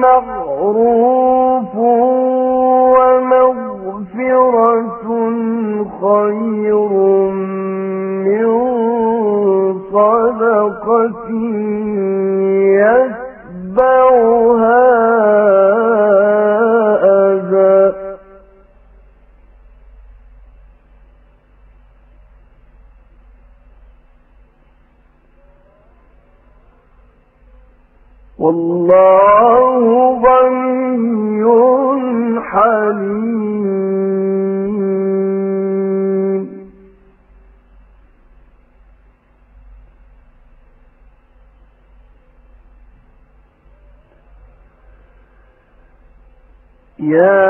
معروف ومغفرة خير من صدقة يتبعها والله غني حليم. يا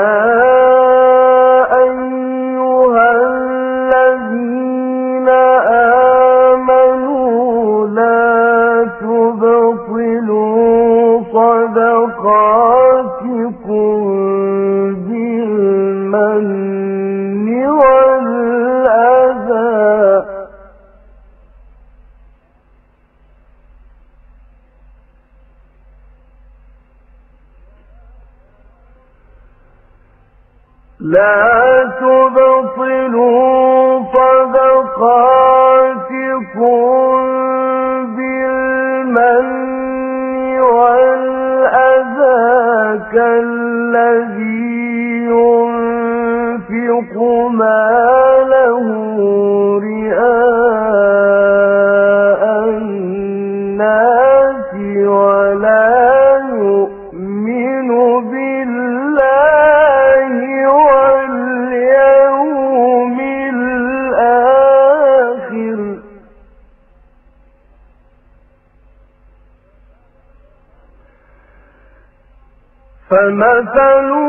لا تبطلوا صدقاتكم بالمن والأذى كالذي ينفق ماله فمثله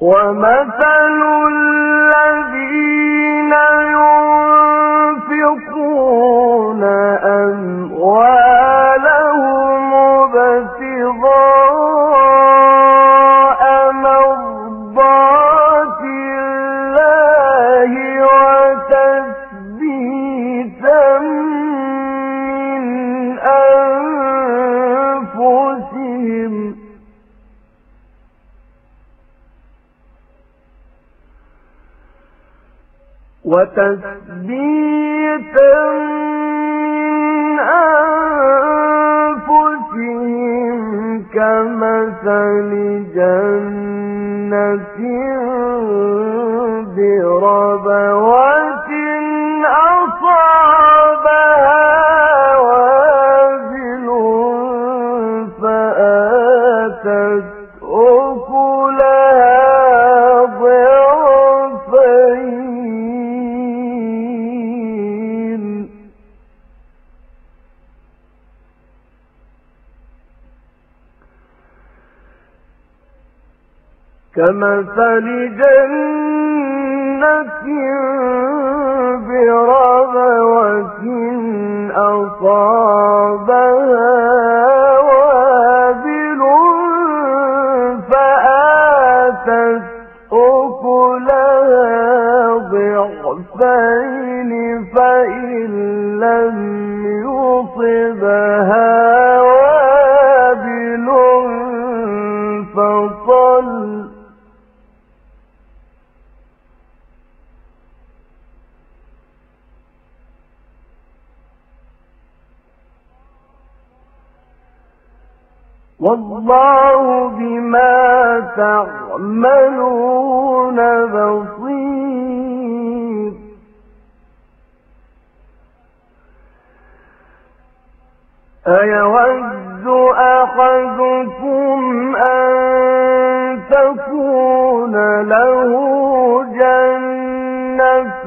ومثل الذين ينفقون أموالهم ابتغاء مرضات الله وتثبيتا من أنفسهم وتثبيتا من أنفسهم كمثل جنة بربوة كمثل جنة بربوة والله بما تعملون بصير. أيود أحدكم أن تكون له جنة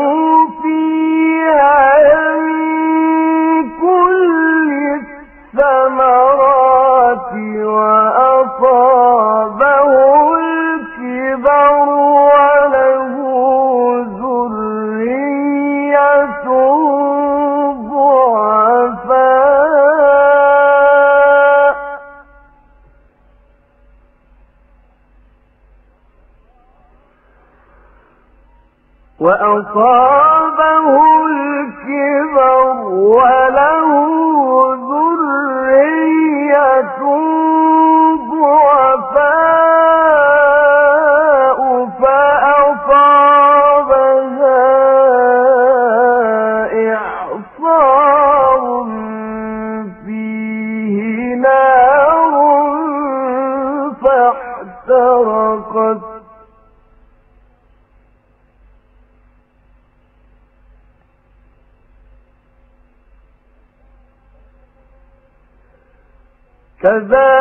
الأنهار له كذلك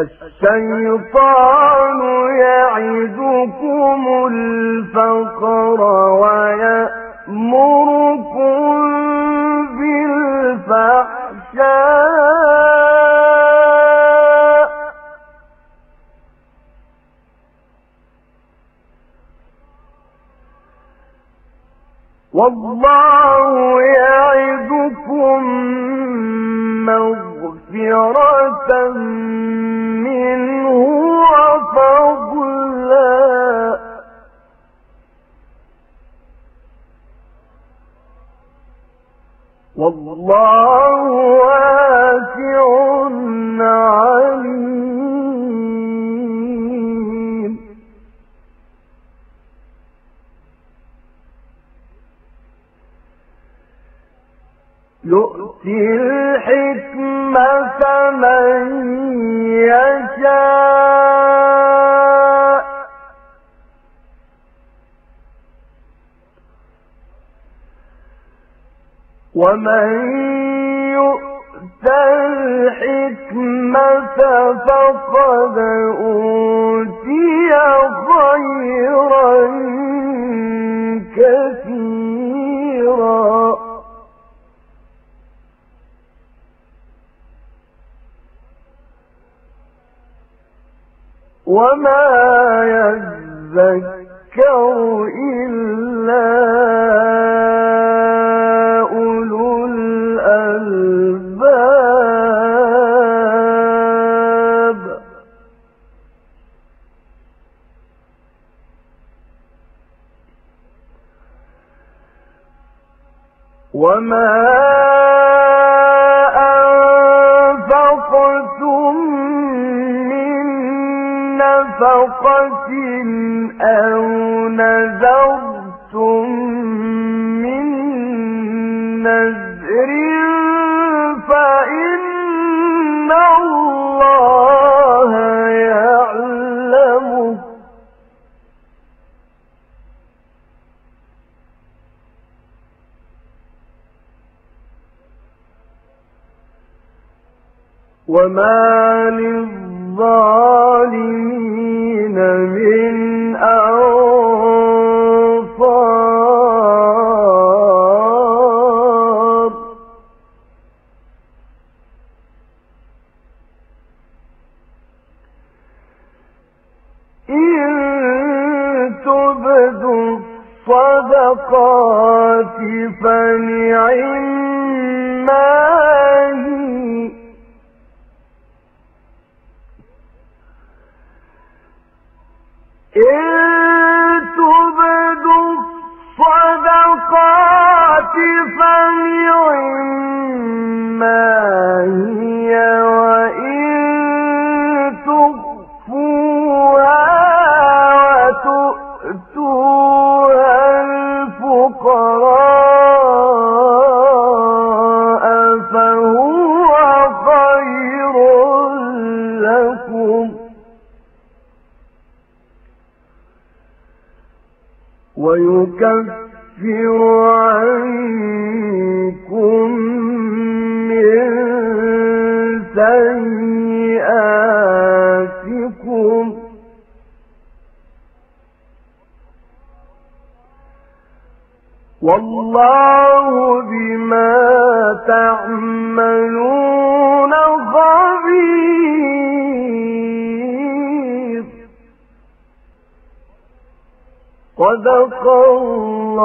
الشيطان يعدكم الفقر ويأمركم بالفحشاء. والله والله واسع ومن يؤت الحكمة فقد أوتي خيرا كثيرا وما يذكر إلا نفقة أو نذرتم من نذر فإن الله يعلمه وما للظالمين من أنصار إن تبدوا الصدقات فنعما إن والله بما تعملون خبير. صدق الله